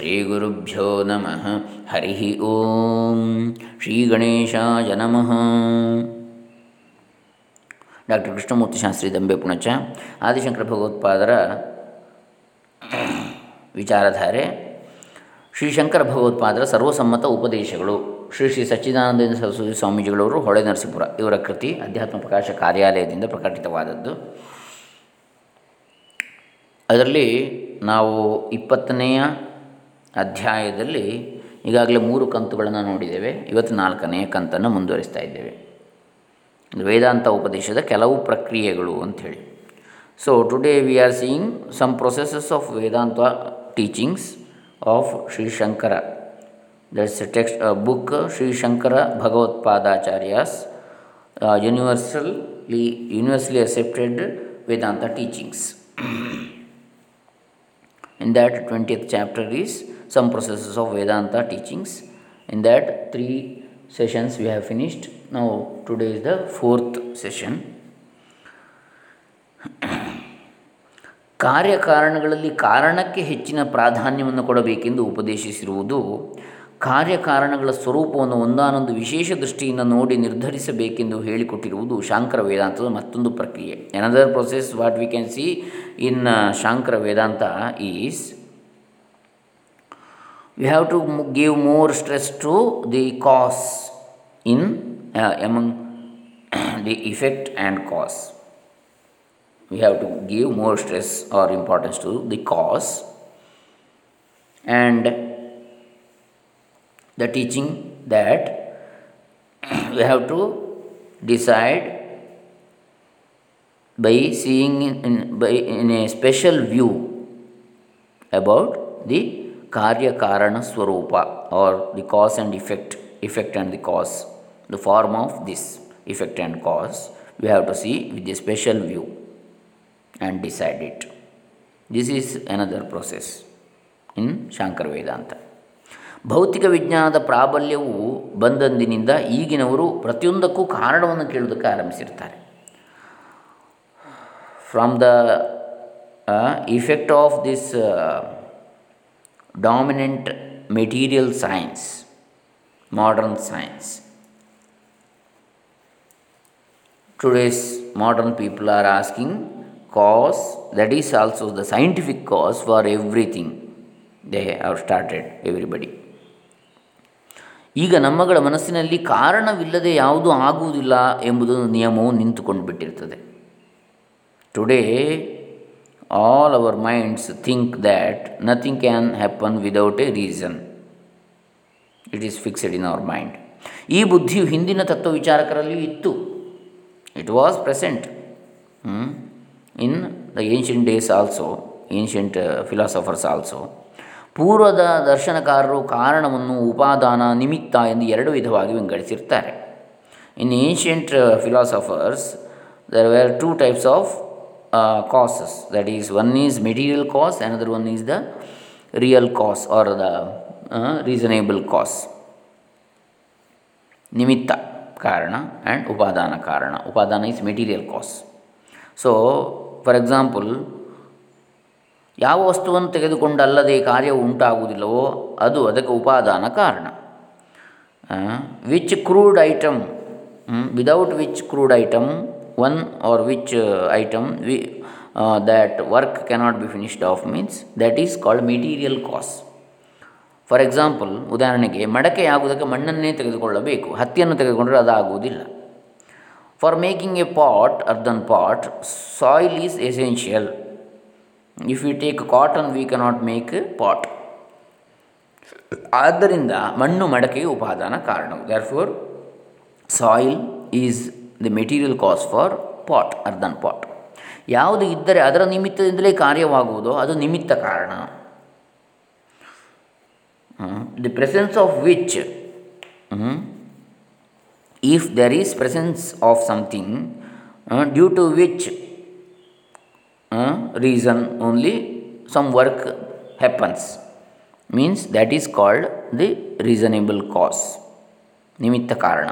ಶ್ರೀಗುರುಭ್ಯೋ ನಮಃ ಹರಿ ಓಂ ಶ್ರೀ ಗಣೇಶಾಯ ನಮಃ ಡಾಕ್ಟರ್ ಕೃಷ್ಣಮೂರ್ತಿ ಶಾಸ್ತ್ರಿ ದಂಬೆ ಪುಣಚ ಆದಿಶಂಕರ ಭಗವತ್ಪಾದರ ವಿಚಾರಧಾರೆ ಶ್ರೀ ಶಂಕರ ಭಗವತ್ಪಾದರ ಸರ್ವಸಮ್ಮತ ಉಪದೇಶಗಳು। ಶ್ರೀ ಶ್ರೀ ಸಚ್ಚಿದಾನಂದ ಸರಸ್ವತಿ ಸ್ವಾಮೀಜಿಗಳವರು ಹೊಳೆ ನರಸೀಪುರ ಇವರ ಕೃತಿ ಅಧ್ಯಾತ್ಮ ಪ್ರಕಾಶ ಕಾರ್ಯಾಲಯದಿಂದ ಪ್ರಕಟಿತವಾದದ್ದು. ಅದರಲ್ಲಿ ನಾವು ಇಪ್ಪತ್ತನೆಯ ಅಧ್ಯಾಯದಲ್ಲಿ ಈಗಾಗಲೇ ಮೂರು ಕಂತುಗಳನ್ನು ನೋಡಿದ್ದೇವೆ. ಇವತ್ತು ನಾಲ್ಕನೆಯ ಕಂತನ್ನು ಮುಂದುವರಿಸ್ತಾ ಇದ್ದೇವೆ. ವೇದಾಂತ ಉಪದೇಶದ ಕೆಲವು ಪ್ರಕ್ರಿಯೆಗಳು ಅಂಥೇಳಿ. So today we are seeing some processes of Vedanta teachings of Shri Shankara that's text book Shri Shankara Bhagavatpadacharya's universally universally accepted Vedanta teachings in that 20th chapter is some processes of Vedanta teachings. In that, three sessions we have finished. Now, today is the fourth session. ಕಾರ್ಯಕಾರಣಗಳಲ್ಲಿ ಕಾರಣಕ್ಕೆ ಹೆಚ್ಚಿನ ಪ್ರಾಧಾನ್ಯವನ್ನು ಕೊಡಬೇಕೆಂದು ಉಪದೇಶಿಸಿರುವುದು ಕಾರ್ಯಕಾರಣಗಳ ಸ್ವರೂಪವನ್ನು ಒಂದಾನೊಂದು ವಿಶೇಷ ದೃಷ್ಟಿಯಿಂದ ನೋಡಿ ನಿರ್ಧರಿಸಬೇಕೆಂದು ಹೇಳಿಕೊಟ್ಟಿರುವುದು ಶಾಂಕರ ವೇದಾಂತದ ಮತ್ತೊಂದು ಪ್ರಕ್ರಿಯೆ another process what we can see in Shankara Vedanta is we have to give more stress to the cause in uh, among the effect and cause. We have to give more stress or importance to the cause. And the teaching that we have to decide by seeing in, by, in a special view about the karana swarupa or the cause and effect effect and the cause the form of this effect and cause we have to see with a special view and decide it. This is another process in Shankara Vedanta ಭೌತಿಕ ವಿಜ್ಞಾನದ ಪ್ರಾಬಲ್ಯವು ಬಂದಂದಿನಿಂದ ಈಗಿನವರು ಪ್ರತಿಯೊಂದಕ್ಕೂ ಕಾರಣವನ್ನು ಕೇಳುವುದಕ್ಕೆ ಆರಂಭಿಸಿರ್ತಾರೆ from the effect of this dominant material science modern science today's modern people are asking cause that is also the scientific cause for everything they have started everybody ಈಗ ನಮ್ಮಗಳ ಮನಸ್ಸಿನಲ್ಲಿ ಕಾರಣವಿಲ್ಲದೆ ಯಾವುದೂ ಆಗುವುದಿಲ್ಲ ಎಂಬುದೊಂದು ನಿಯಮವು ನಿಂತುಕೊಂಡು ಬಿಟ್ಟಿರ್ತದೆ today all our minds think that nothing can happen without a reason it is fixed in our mind ಈ ಬುದ್ಧಿಯು ಹಿಂದಿನ ತತ್ವ ವಿಚಾರಕರಲ್ಲಿಯೂ ಇತ್ತು it was present in the ancient days also ancient philosophers also ಪೂರ್ವದ ದರ್ಶನಕಾರರು ಕಾರಣವನ್ನು ಉಪಾದಾನ, ನಿಮಿತ್ತ ಎಂದು ಎರಡು ವಿಧವಾಗಿ ವಿಂಗಡಿಸಿರ್ತಾರೆ. In ancient philosophers there were two types of causes that is one is material cause another one is the real cause or the reasonable cause ನಿಮಿತ್ತ ಕಾರಣ ಆ್ಯಂಡ್ ಉಪಾದಾನ ಕಾರಣ ಉಪಾದಾನ is material cause so for example ಯಾವ ವಸ್ತುವನ್ನು ತೆಗೆದುಕೊಂಡಲ್ಲದೆ ಕಾರ್ಯವು ಉಂಟಾಗುವುದಿಲ್ಲವೋ ಅದು ಅದಕ್ಕೆ ಉಪಾದಾನ ಕಾರಣ. Which crude item without which crude item one or which item we that work cannot be finished of means that is called material cause for example ಉದಾಹರಣೆಗೆ ಮಡಕೆ ಆಗುವುದಕ್ಕೆ ಮಣ್ಣನ್ನೇ ತೆಗೆದುಕೊಳ್ಳಬೇಕು, ಹತ್ತಿಯನ್ನು ತೆಗೆದುಕೊಂಡರೆ ಅದಾಗುವುದಿಲ್ಲ. For making a pot earthen pot soil is essential if you take cotton we cannot make pot ಆದ್ದರಿಂದ ಮಣ್ಣು ಮಡಕೆಗೆ ಉಪಾದಾನ ಕಾರಣ. Therefore soil is the material cause for pot earthen pot ಯಾವುದು ಇದ್ದರೆ ಅದರ ನಿಮಿತ್ತದಿಂದಲೇ ಕಾರ್ಯವಾಗುವುದೋ ಅದು ನಿಮಿತ್ತ ಕಾರಣ which um, if there is presence of something uh, due to which uh, reason only some work happens means that is called the reasonable cause ನಿಮಿತ್ತ ಕಾರಣ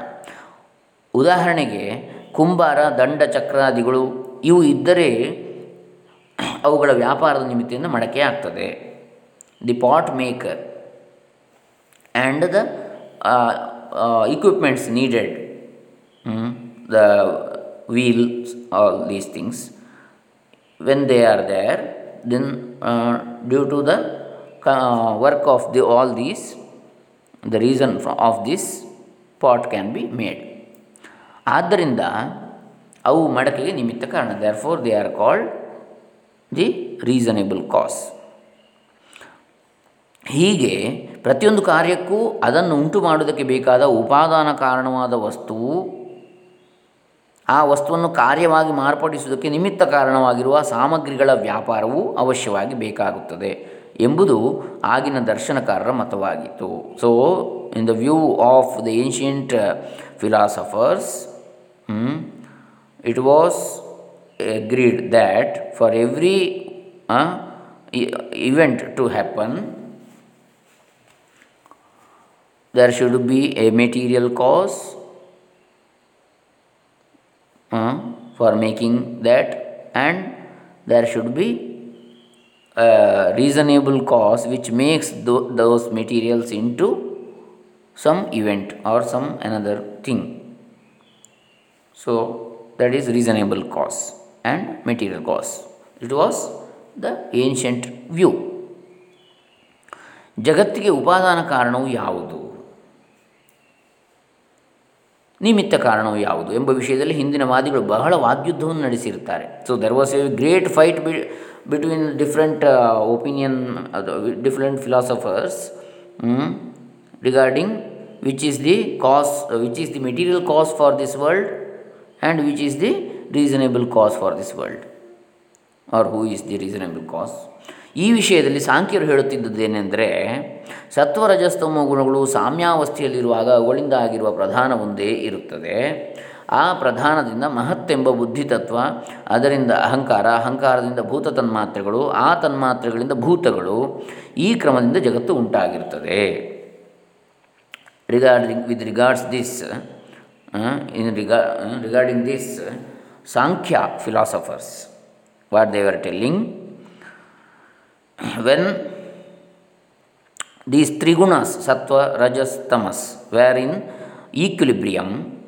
ಉದಾಹರಣೆಗೆ ಕುಂಬಾರ ದಂಡ ಚಕ್ರಾದಿಗಳು ಇವು ಇದ್ದರೆ ಅವುಗಳ ವ್ಯಾಪಾರದ ನಿಮಿತ್ತದಿಂದ ಮಡಕೆ ಆಗ್ತದೆ the pot maker and the equipments needed the wheels all these things when they are there, then uh, due to the uh, work of the all these, the reason of this pot can. ಆದ್ದರಿಂದ ಅವು ಮಡಕೆಗೆ ನಿಮಿತ್ತ ಕಾರಣ. Therefore they are called the reasonable cause ಹೀಗೆ ಪ್ರತಿಯೊಂದು ಕಾರ್ಯಕ್ಕೂ ಅದನ್ನು ಉಂಟು ಮಾಡುವುದಕ್ಕೆ ಬೇಕಾದ ಉಪಾದಾನ ಕಾರಣವಾದ ವಸ್ತುವು ಆ ವಸ್ತುವನ್ನು ಕಾರ್ಯವಾಗಿ ಮಾರ್ಪಡಿಸುವುದಕ್ಕೆ ನಿಮಿತ್ತ ಕಾರಣವಾಗಿರುವ ಸಾಮಗ್ರಿಗಳ ವ್ಯಾಪಾರವು ಅವಶ್ಯವಾಗಿ ಬೇಕಾಗುತ್ತದೆ ಎಂಬುದು ಆಗಿನ ದರ್ಶನಕಾರರ ಮತವಾಗಿತ್ತು. So in the view of the ancient philosophers Hmm? it was agreed that for every uh, event to happen, there should be a material cause uh, for making that, and there should be a reasonable cause which makes th- those materials into some event or some another thing. So, that is reasonable cause and material cause. It was the ancient view. ಜಗತ್ತಿಗೆ ಉಪಾದಾನ ಕಾರಣವು ಯಾವುದು? ನಿಮಿತ್ತ ಕಾರಣವು ಯಾವುದು ಎಂಬ ವಿಷಯದಲ್ಲಿ ಹಿಂದಿನ ವಾದಿಗಳು ಬಹಳ ವಾಗ್ಯುದ್ಧವನ್ನು ನಡೆಸಿರುತ್ತಾರೆ. So there was a great fight b between different opinion different philosophers regarding which is the cause which is the material cause for this world and which is the reasonable cause for this world or who is the reasonable cause ಈ ವಿಷಯದಲ್ಲಿ ಸಾಂಖ್ಯರು ಹೇಳುತ್ತಿದ್ದುದೇನೆಂದರೆ ಸತ್ವರಜಸ್ತಮ ಗುಣಗಳು ಸಾಮ್ಯಾವಸ್ಥೆಯಲ್ಲಿರುವಾಗ ಅವುಗಳಿಂದ ಆಗಿರುವ ಪ್ರಧಾನ ಒಂದೇ ಇರುತ್ತದೆ. ಆ ಪ್ರಧಾನದಿಂದ ಮಹತ್ತೆಂಬ ಬುದ್ಧಿತತ್ವ, ಅದರಿಂದ ಅಹಂಕಾರ, ಅಹಂಕಾರದಿಂದ ಭೂತ ತನ್ಮಾತ್ರೆಗಳು ಆ ತನ್ಮಾತ್ರೆಗಳಿಂದ ಭೂತಗಳು ಈ ಕ್ರಮದಿಂದ ಜಗತ್ತು ಉಂಟಾಗಿರುತ್ತದೆ. Regarding with regards this in regard, regarding this Sankhya philosophers. What they were telling, when these three gunas, sattva, rajas, tamas, were in equilibrium,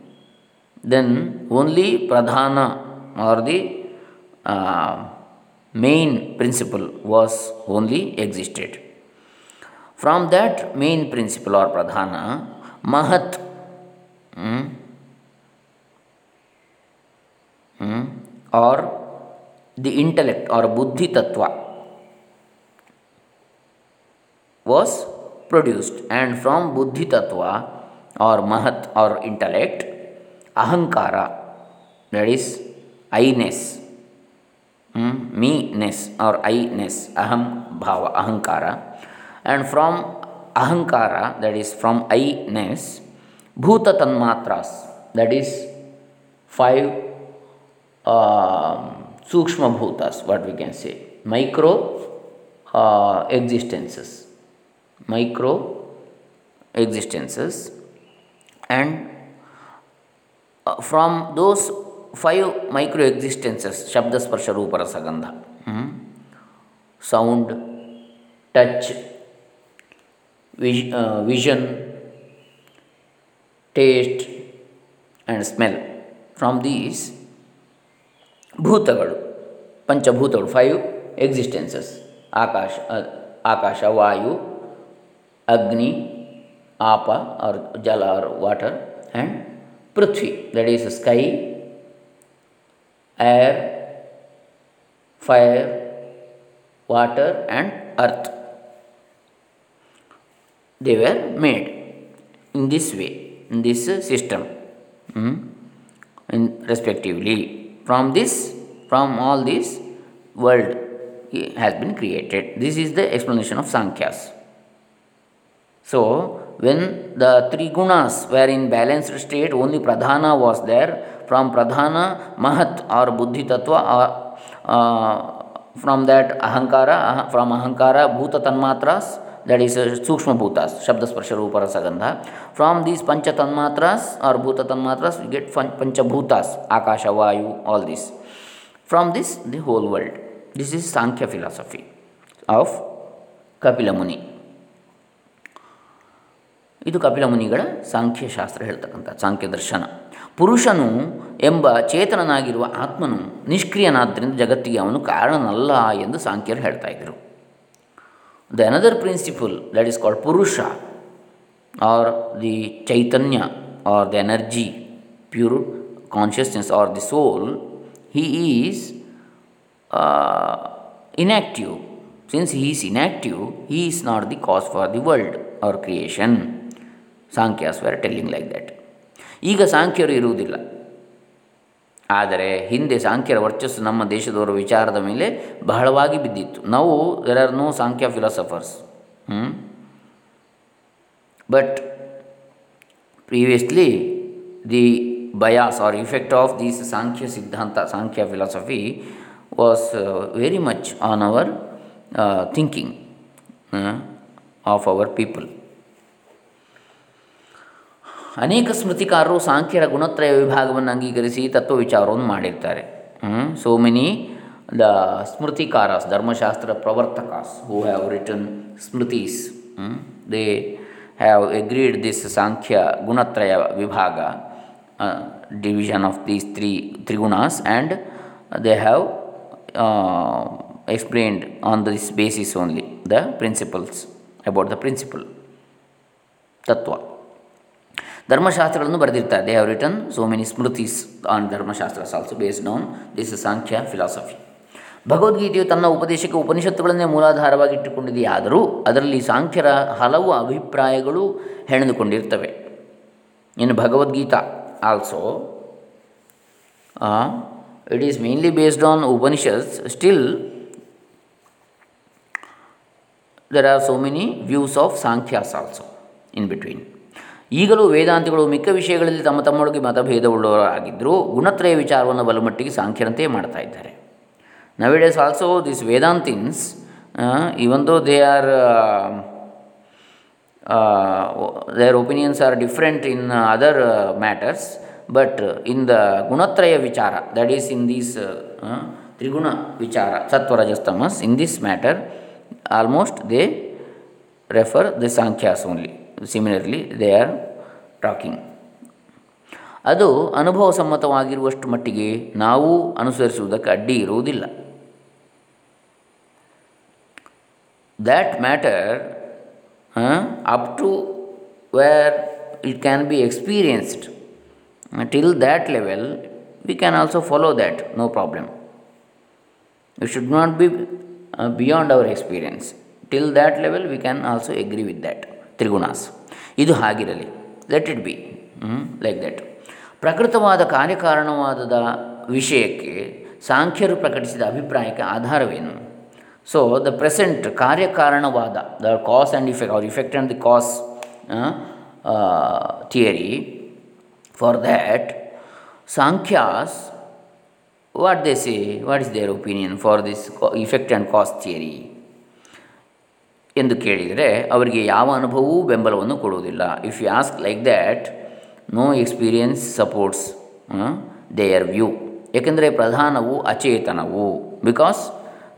then only pradhana or the uh, main principle was only existed. From that main principle or pradhana, mahat, mm, hmm? और the intellect और बुद्धि तत्व was produced and from बुद्धि तत्व और महत और intellect अहंकार दैट इज़ आईनेस ने और आईनेस अहम, भाव, अहंकार एंड फ्रॉम अहंकार दैट इज़ फ्रॉम आईनेस भूत तन्मात्रास that is five uh, existences and uh, from those five micro existences shabda sparsha rupa rasa gandha hmm, sound touch vis- uh, vision taste and smell from these ಭೂತಗಳು ಪಂಚಭೂತಗಳು five existences ಆಕಾಶ ಆಕಾಶ ವಾಯು ಅಗ್ನಿ ಆಪ or ಜಲ or water and Prithvi that is sky air fire water and earth they were made in this way in this system mm, in respectively. From this from all this world has been created this is the explanation of sankhyas so when the three gunas were in balanced state only pradhana was there from pradhana mahat or buddhi tattva or uh, from that ahankara aha- from ahankara bhuta tanmatras that is ಸೂಕ್ಷ್ಮಭೂತ ಶಬ್ದಸ್ಪರ್ಶ ರೂಪರಸಗಂಧ from these ಪಂಚ ತನ್ಮಾತ್ರಾಸ್ or ಭೂತ ತನ್ಮಾತ್ರಾಸ್ you get fun panchabhutas Akash Vayu all these from this the whole world this is Sankhya philosophy of Kapila ಮುನಿ ಇದು ಕಪಿಲ ಮುನಿಗಳ ಸಾಂಖ್ಯಶಾಸ್ತ್ರ ಹೇಳ್ತಕ್ಕಂಥ ಸಾಂಖ್ಯ ದರ್ಶನ ಪುರುಷನು ಎಂಬ ಚೇತನನಾಗಿರುವ ಆತ್ಮನು ನಿಷ್ಕ್ರಿಯನಾದ್ದರಿಂದ ಜಗತ್ತಿಗೆ ಅವನು ಕಾರಣನಲ್ಲ ಎಂದು ಸಾಂಖ್ಯರು ಹೇಳ್ತಾ ಇದ್ದರು the another principle that is called ಪುರುಷ or the Chaitanya or the energy pure consciousness or the soul he is uh, inactive. Since he is inactive, he is not the cause for the world or creation. Sankhyas were telling like that ಈಗ ಸಾಂಖ್ಯರು ಇರುವುದಿಲ್ಲ ಆದರೆ ಹಿಂದೆ ಸಾಂಖ್ಯರ ವರ್ಚಸ್ಸು ನಮ್ಮ ದೇಶದವರ ವಿಚಾರದ ಮೇಲೆ ಬಹಳವಾಗಿ ಬಿದ್ದಿತ್ತು. ನಾವು ಆರ್ ನೋ ಸಾಂಖ್ಯ ಫಿಲಾಸಫರ್ಸ್ ಹ್ಞೂ but previously the bias or effect of these Sankhya ಸಿದ್ಧಾಂತ, Sankhya philosophy was very much on our thinking of our people ಅನೇಕ ಸ್ಮೃತಿಕಾರರು ಸಾಂಖ್ಯರ ಗುಣತ್ರಯ ವಿಭಾಗವನ್ನು ಅಂಗೀಕರಿಸಿ ತತ್ವ ವಿಚಾರವನ್ನು ಮಾಡಿರ್ತಾರೆ ಸೋ ಮೆನಿ ದ ಸ್ಮೃತಿಕಾರಸ್, ಧರ್ಮಶಾಸ್ತ್ರ ಪ್ರವರ್ತಕಾಸ್ who have written ಸ್ಮೃತೀಸ್. They have agreed this Sankhya ಗುಣತ್ರಯ ವಿಭಾಗ division of these three ತ್ರಿಗುಣಾಸ್ and they have explained on this basis only the principles about the principle ತತ್ವ. ಧರ್ಮಶಾಸ್ತ್ರಗಳನ್ನು ಬರೆದಿರ್ತಾರೆ. They have return so many ಸ್ಮೃತೀಸ್ on Dharmashastra. Also based on this Sankhya philosophy ಭಗವದ್ಗೀತೆಯು ತನ್ನ ಉಪದೇಶಕ್ಕೆ ಉಪನಿಷತ್ತುಗಳನ್ನೇ ಮೂಲಾಧಾರವಾಗಿ ಇಟ್ಟುಕೊಂಡಿದೆಯಾದರೂ ಅದರಲ್ಲಿ ಸಾಂಖ್ಯರ ಹಲವು ಅಭಿಪ್ರಾಯಗಳು ಹೆಣೆದುಕೊಂಡಿರ್ತವೆ. ಇನ್ನು Bhagavad Gita also it is mainly based on Upanishad still there are so many views of Sankhyas also in between ಈಗಲೂ ವೇದಾಂತಿಗಳು ಮಿಕ್ಕ ವಿಷಯಗಳಲ್ಲಿ ತಮ್ಮ ತಮ್ಮೊಳಗೆ ಮತಭೇದವುಳ್ಳವರಾಗಿದ್ದರೂ ಗುಣತ್ರಯ ವಿಚಾರವನ್ನು ಬಲಮಟ್ಟಿಗೆ ಸಾಂಖ್ಯರಂತೆ ಮಾಡ್ತಾ ಇದ್ದಾರೆ. Nowadays also this ವೇದಾಂತಿನ್ಸ್ even though they are their opinions are different in other matters but in the ಗುಣತ್ರಯ ವಿಚಾರ the ಈಸ್ ಇನ್ ದೀಸ್ ತ್ರಿಗುಣ ವಿಚಾರ, ಸತ್ವರಜಸ್ತಮಸ್ in this matter almost they refer the Sankhyas matter similarly they are talking ಅದು ಅನುಭವ ಸಮ್ಮತವಾಗಿರುವಷ್ಟು ಮಟ್ಟಿಗೆ ನಾವು ಅನುಸರಿಸುವುದಕ್ಕೆ ಅಡ್ಡಿ ಇರುವುದಿಲ್ಲ. That matter up to where it can be experienced till that level we can also follow that no problem you should not be beyond our experience till that level we can agree with that ತ್ರಿಗುಣಾಸ್. ಇದು ಹಾಗಿರಲಿ. Let it be like that ಪ್ರಕೃತವಾದ ಕಾರ್ಯಕಾರಣವಾದದ ವಿಷಯಕ್ಕೆ ಸಾಂಖ್ಯರು ಪ್ರಕಟಿಸಿದ ಅಭಿಪ್ರಾಯಕ್ಕೆ ಆಧಾರವೇನು? So the present ಕಾರ್ಯಕಾರಣವಾದ the cause and effect ಅವ್ರ effect and the cause theory for that Sankhyas what they say what is their opinion for this effect and cause theory ಎಂದು ಕೇಳಿದರೆ ಅವರಿಗೆ ಯಾವ ಅನುಭವವೂ ಬೆಂಬಲವನ್ನು ಕೊಡುವುದಿಲ್ಲ. If you ask like that no experience supports their view ಏಕೆಂದರೆ ಪ್ರಧಾನವು ಅಚೇತನವು. Because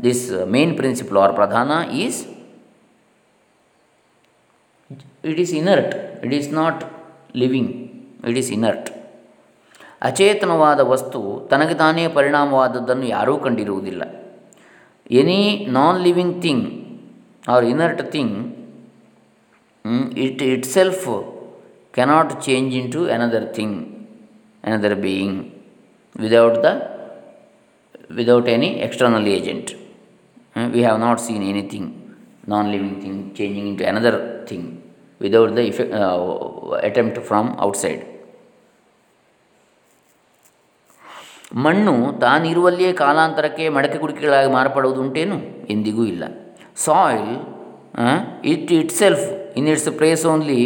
this main principle or ಪ್ರಧಾನ is it is inert it is not living it is inert ಅಚೇತನವಾದ ವಸ್ತು ತನಗೆ ತಾನೇ ಪರಿಣಾಮವಾದದ್ದನ್ನು ಯಾರೂ ಕಂಡಿರುವುದಿಲ್ಲ. Any non living thing inert thing it itself cannot change into another thing another being without the without any external agent. We we have not seen anything, non living thing, changing into another thing without the effect, uh, attempt from outside. ಮಣ್ಣು ತಾನಿರುವಲ್ಲಿಯೇ ಕಾಲಾಂತರಕ್ಕೆ ಮಡಕೆ ಕುಡಿಕೆಗಳಾಗಿ ಮಾರ್ಪಡುವುದುಂಟೇನು ಎಂದಿಗೂ ಇಲ್ಲ soil it itself in its place only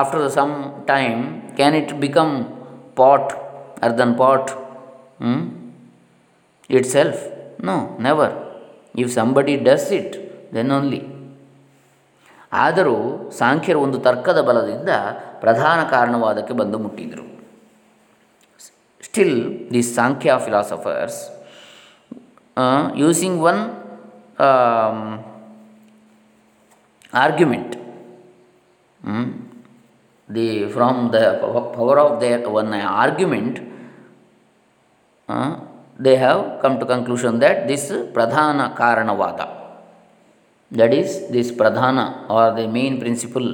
after some time can it become pot earthen pot itself? No, never. If somebody does it then only ಆದರೂ ಸಾಂಖ್ಯರು ಒಂದು ತರ್ಕದ ಬಲದಿಂದ ಪ್ರಧಾನ ಕಾರಣವಾದಕ್ಕೆ ಬಂದು ಮುಟ್ಟಿದರು still this Sankhya philosophers using one argument. Hmm? The, from the power of their one argument, uh, they have come to conclusion that this pradhana karanavada, that is this pradhana or the main principle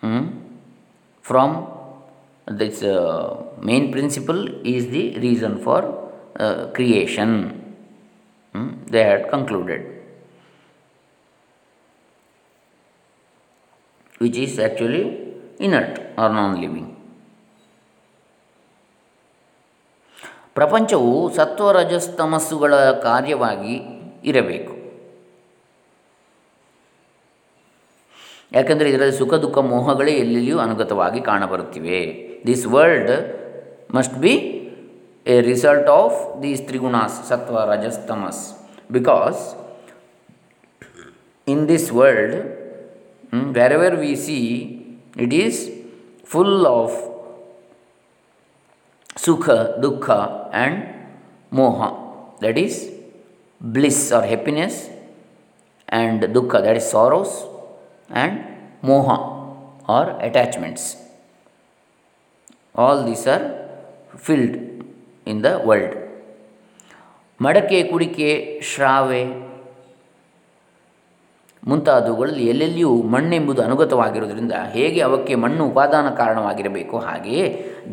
hmm, from this uh, main principle is the reason for uh, creation. Hmm, they had concluded. which is actually inert or non living ಪ್ರಪಂಚವು ಸತ್ವರಜಸ್ತಮಸ್ಸುಗಳ ಕಾರ್ಯವಾಗಿ ಇರಬೇಕು. ಯಾಕೆಂದರೆ ಇದರಲ್ಲಿ ಸುಖ ದುಃಖ ಮೋಹಗಳೇ ಎಲ್ಲೆಲ್ಲಿಯೂ ಅನುಗತವಾಗಿ ಕಾಣಬರುತ್ತಿವೆ. This world must be a result of these trigunas, sattva, rajas, tamas. Because in this world, hmm, wherever we see, it is full of sukha, dukha, and moha. That is bliss or happiness, and dukha, that is sorrows, and moha or attachments. All these are filled in the world ಮಡಕೆ, ಕುಡಿಕೆ, ಶ್ರಾವೆ ಮುಂತಾದವುಗಳಲ್ಲಿ ಎಲ್ಲೆಲ್ಲಿಯೂ ಮಣ್ಣೆಂಬುದು ಅನುಗತವಾಗಿರುವುದರಿಂದ ಹೇಗೆ ಅವಕ್ಕೆ ಮಣ್ಣು ಉಪಾದಾನ ಕಾರಣವಾಗಿರಬೇಕು, ಹಾಗೆಯೇ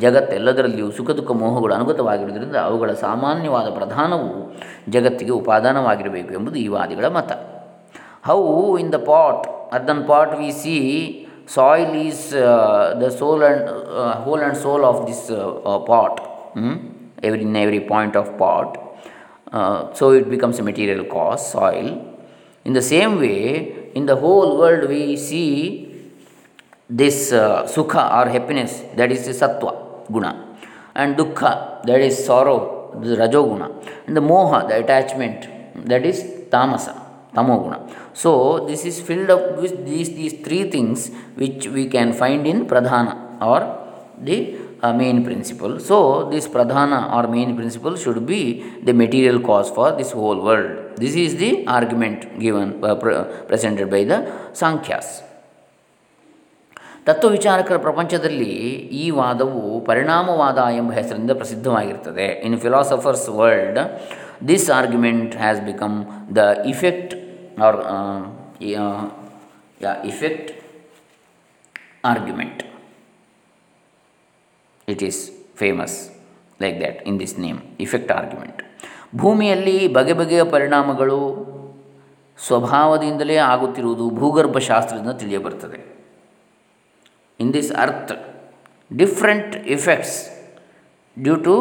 ಜಗತ್ತೆಲ್ಲದರಲ್ಲಿಯೂ ಸುಖ ದುಃಖ ಮೋಹಗಳು ಅನುಗತವಾಗಿರುವುದರಿಂದ ಅವುಗಳ ಸಾಮಾನ್ಯವಾದ ಪ್ರಧಾನವು ಜಗತ್ತಿಗೆ ಉಪಾದಾನವಾಗಿರಬೇಕು ಎಂಬುದು ಈ ವಾದಿಗಳ ಮತ. How in the pot earthen pot we see soil is the sole and whole and soul of this pot every, in every point of pot. Uh, so it becomes a material cause. soil. In the same way, in the whole world we see this uh, sukha or happiness that is the sattva guna and dukkha that is sorrow, the rajoguna and the moha, the attachment that is tamasa, tamoguna. So this is filled up with these, these three things which we can find in pradhana or the uh, main principle. So, this pradhana or main principle should be the material cause for this whole world. This is the argument given uh, pre- presented by the Sankhyas. ತತ್ವವಿಚಾರಕರ ಪ್ರಪಂಚದಲ್ಲಿ ಈ ವಾದವು ಪರಿಣಾಮವಾದ ಎಂಬ ಹೆಸರಿಂದ ಪ್ರಸಿದ್ಧವಾಗಿರ್ತದೆ in philosophers world this argument has become the effect or effect argument it is famous like that in this name effect argument ಭೂಮಿಯಲ್ಲಿ ಬಗೆ ಬಗೆಯ ಪರಿಣಾಮಗಳು ಸ್ವಭಾವದಿಂದಲೇ ಆಗುತ್ತಿರುವುದು ಭೂಗರ್ಭಶಾಸ್ತ್ರದಿಂದ ತಿಳಿಯಬರುತ್ತದೆ in this earth different effects due to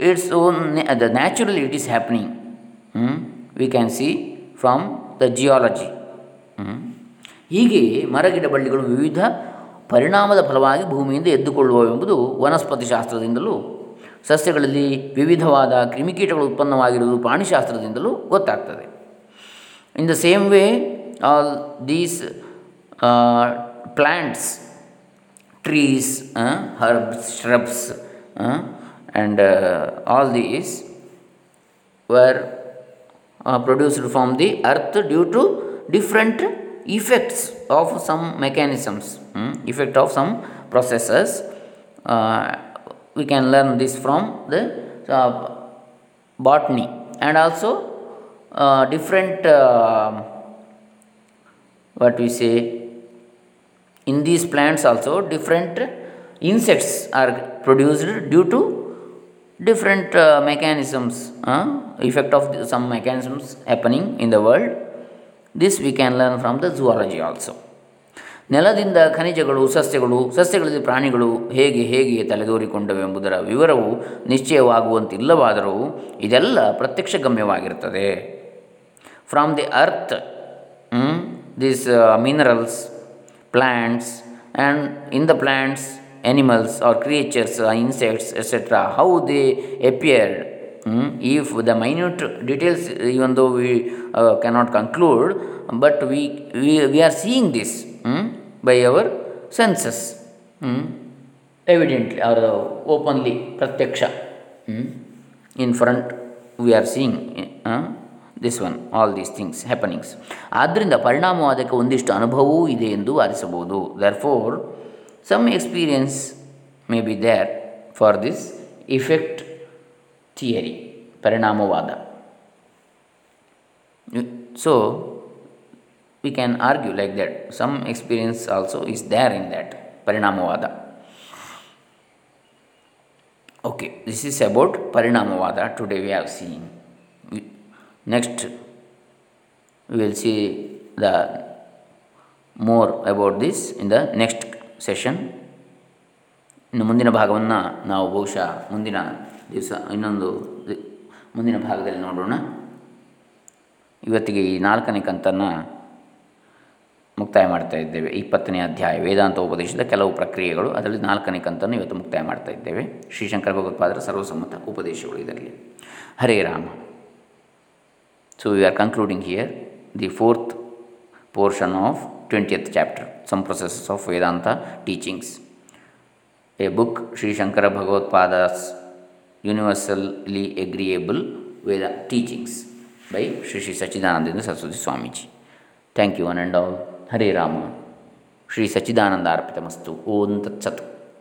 its own the natural it is happening we can see from the geology ಹೀಗೆ ಮರಗಿಡ ಬಳ್ಳಿಗಳು ವಿವಿಧ ಪರಿಣಾಮದ ಫಲವಾಗಿ ಭೂಮಿಯಿಂದ ಎದ್ದುಕೊಳ್ಳುವವೆಂಬುದು ವನಸ್ಪತಿ ಶಾಸ್ತ್ರದಿಂದಲೂ, ಸಸ್ಯಗಳಲ್ಲಿ ವಿವಿಧವಾದ ಕ್ರಿಮಿಕೀಟಗಳು ಉತ್ಪನ್ನವಾಗಿರುವುದು ಪ್ರಾಣಿಶಾಸ್ತ್ರದಿಂದಲೂ ಗೊತ್ತಾಗ್ತದೆ. In the same way all these plants trees herbs shrubs and all these were produced from the earth due to different effects of some mechanisms hmm, effect of some processes uh, we can learn this from the uh, botany. And also uh, different what we say in these plants also different insects are produced due to different mechanisms effect of some mechanisms happening in the world this we can learn from the zoology also ನೆಲದಿಂದ ಖನಿಜಗಳು ಸಸ್ಯಗಳು ಸಸ್ಯಗಳಲ್ಲಿ ಪ್ರಾಣಿಗಳು ಹೇಗೆ ಹೇಗೆ ತಲೆದೋರಿಕೊಂಡವು ಎಂಬುದರ ವಿವರವು ನಿಶ್ಚಯವಾಗುವಂತಿಲ್ಲವಾದರೂ ಇದೆಲ್ಲ ಪ್ರತ್ಯಕ್ಷ ಗಮ್ಯವಾಗಿರುತ್ತದೆ from the earth this minerals plants and in the plants animals are creatures insects insects, how they they ಈ ದ ಮೈನ್ಯೂಟ್ ಡೀಟೇಲ್ಸ್ ಈ ಒಂದು we cannot conclude but we we are seeing this by our senses evidently ಅವರ openly ಪ್ರತ್ಯಕ್ಷ in front we are seeing this one all these things happenings ಆದ್ದರಿಂದ ಪರಿಣಾಮವು ಅದಕ್ಕೆ ಒಂದಿಷ್ಟು ಅನುಭವವೂ ಇದೆ ಎಂದು ವಾದಿಸಬಹುದು. Therefore some experience may be therefore this effect theory ಪರಿಣಾಮವಾದ. So we can argue like that some experience also is there in that ಪರಿಣಾಮವಾದ. Okay this is about ಪರಿಣಾಮವಾದ today we have seen next we will see the more about this in the next session ಇನ್ನು ಮುಂದಿನ ಭಾಗವನ್ನು ನಾವು ಬಹುಶಃ ಮುಂದಿನ ದಿವಸ, ಇನ್ನೊಂದು ಮುಂದಿನ ಭಾಗದಲ್ಲಿ ನೋಡೋಣ. ಇವತ್ತಿಗೆ ಈ ನಾಲ್ಕನೇ ಕಂತನ್ನು ಮುಕ್ತಾಯ ಮಾಡ್ತಾ ಇದ್ದೇವೆ. ಇಪ್ಪತ್ತನೇ ಅಧ್ಯಾಯ, ವೇದಾಂತ ಉಪದೇಶದ ಕೆಲವು ಪ್ರಕ್ರಿಯೆಗಳು. ಅದರಲ್ಲಿ ನಾಲ್ಕನೇ ಕಂತನ್ನು ಇವತ್ತು ಮುಕ್ತಾಯ ಮಾಡ್ತಾ ಇದ್ದೇವೆ. ಶ್ರೀಶಂಕರ ಭಗವತ್ಪಾದರ ಸರ್ವಸಮ್ಮತ ಉಪದೇಶಗಳು ಇದರಲ್ಲಿ. Hare Rama. So we are concluding here the fourth portion of twentieth chapter some processes of Vedanta teachings a book Shri Shankara Bhagavatpada's universally agreeable Veda teachings by Shri Shri Sachchidanandendra Saraswati Swamiji thank you one and all Hare Rama Shri Sachchidananda ಅರ್ಪಿತಮಸ್ತು ಓಂ ತತ್ಸತ್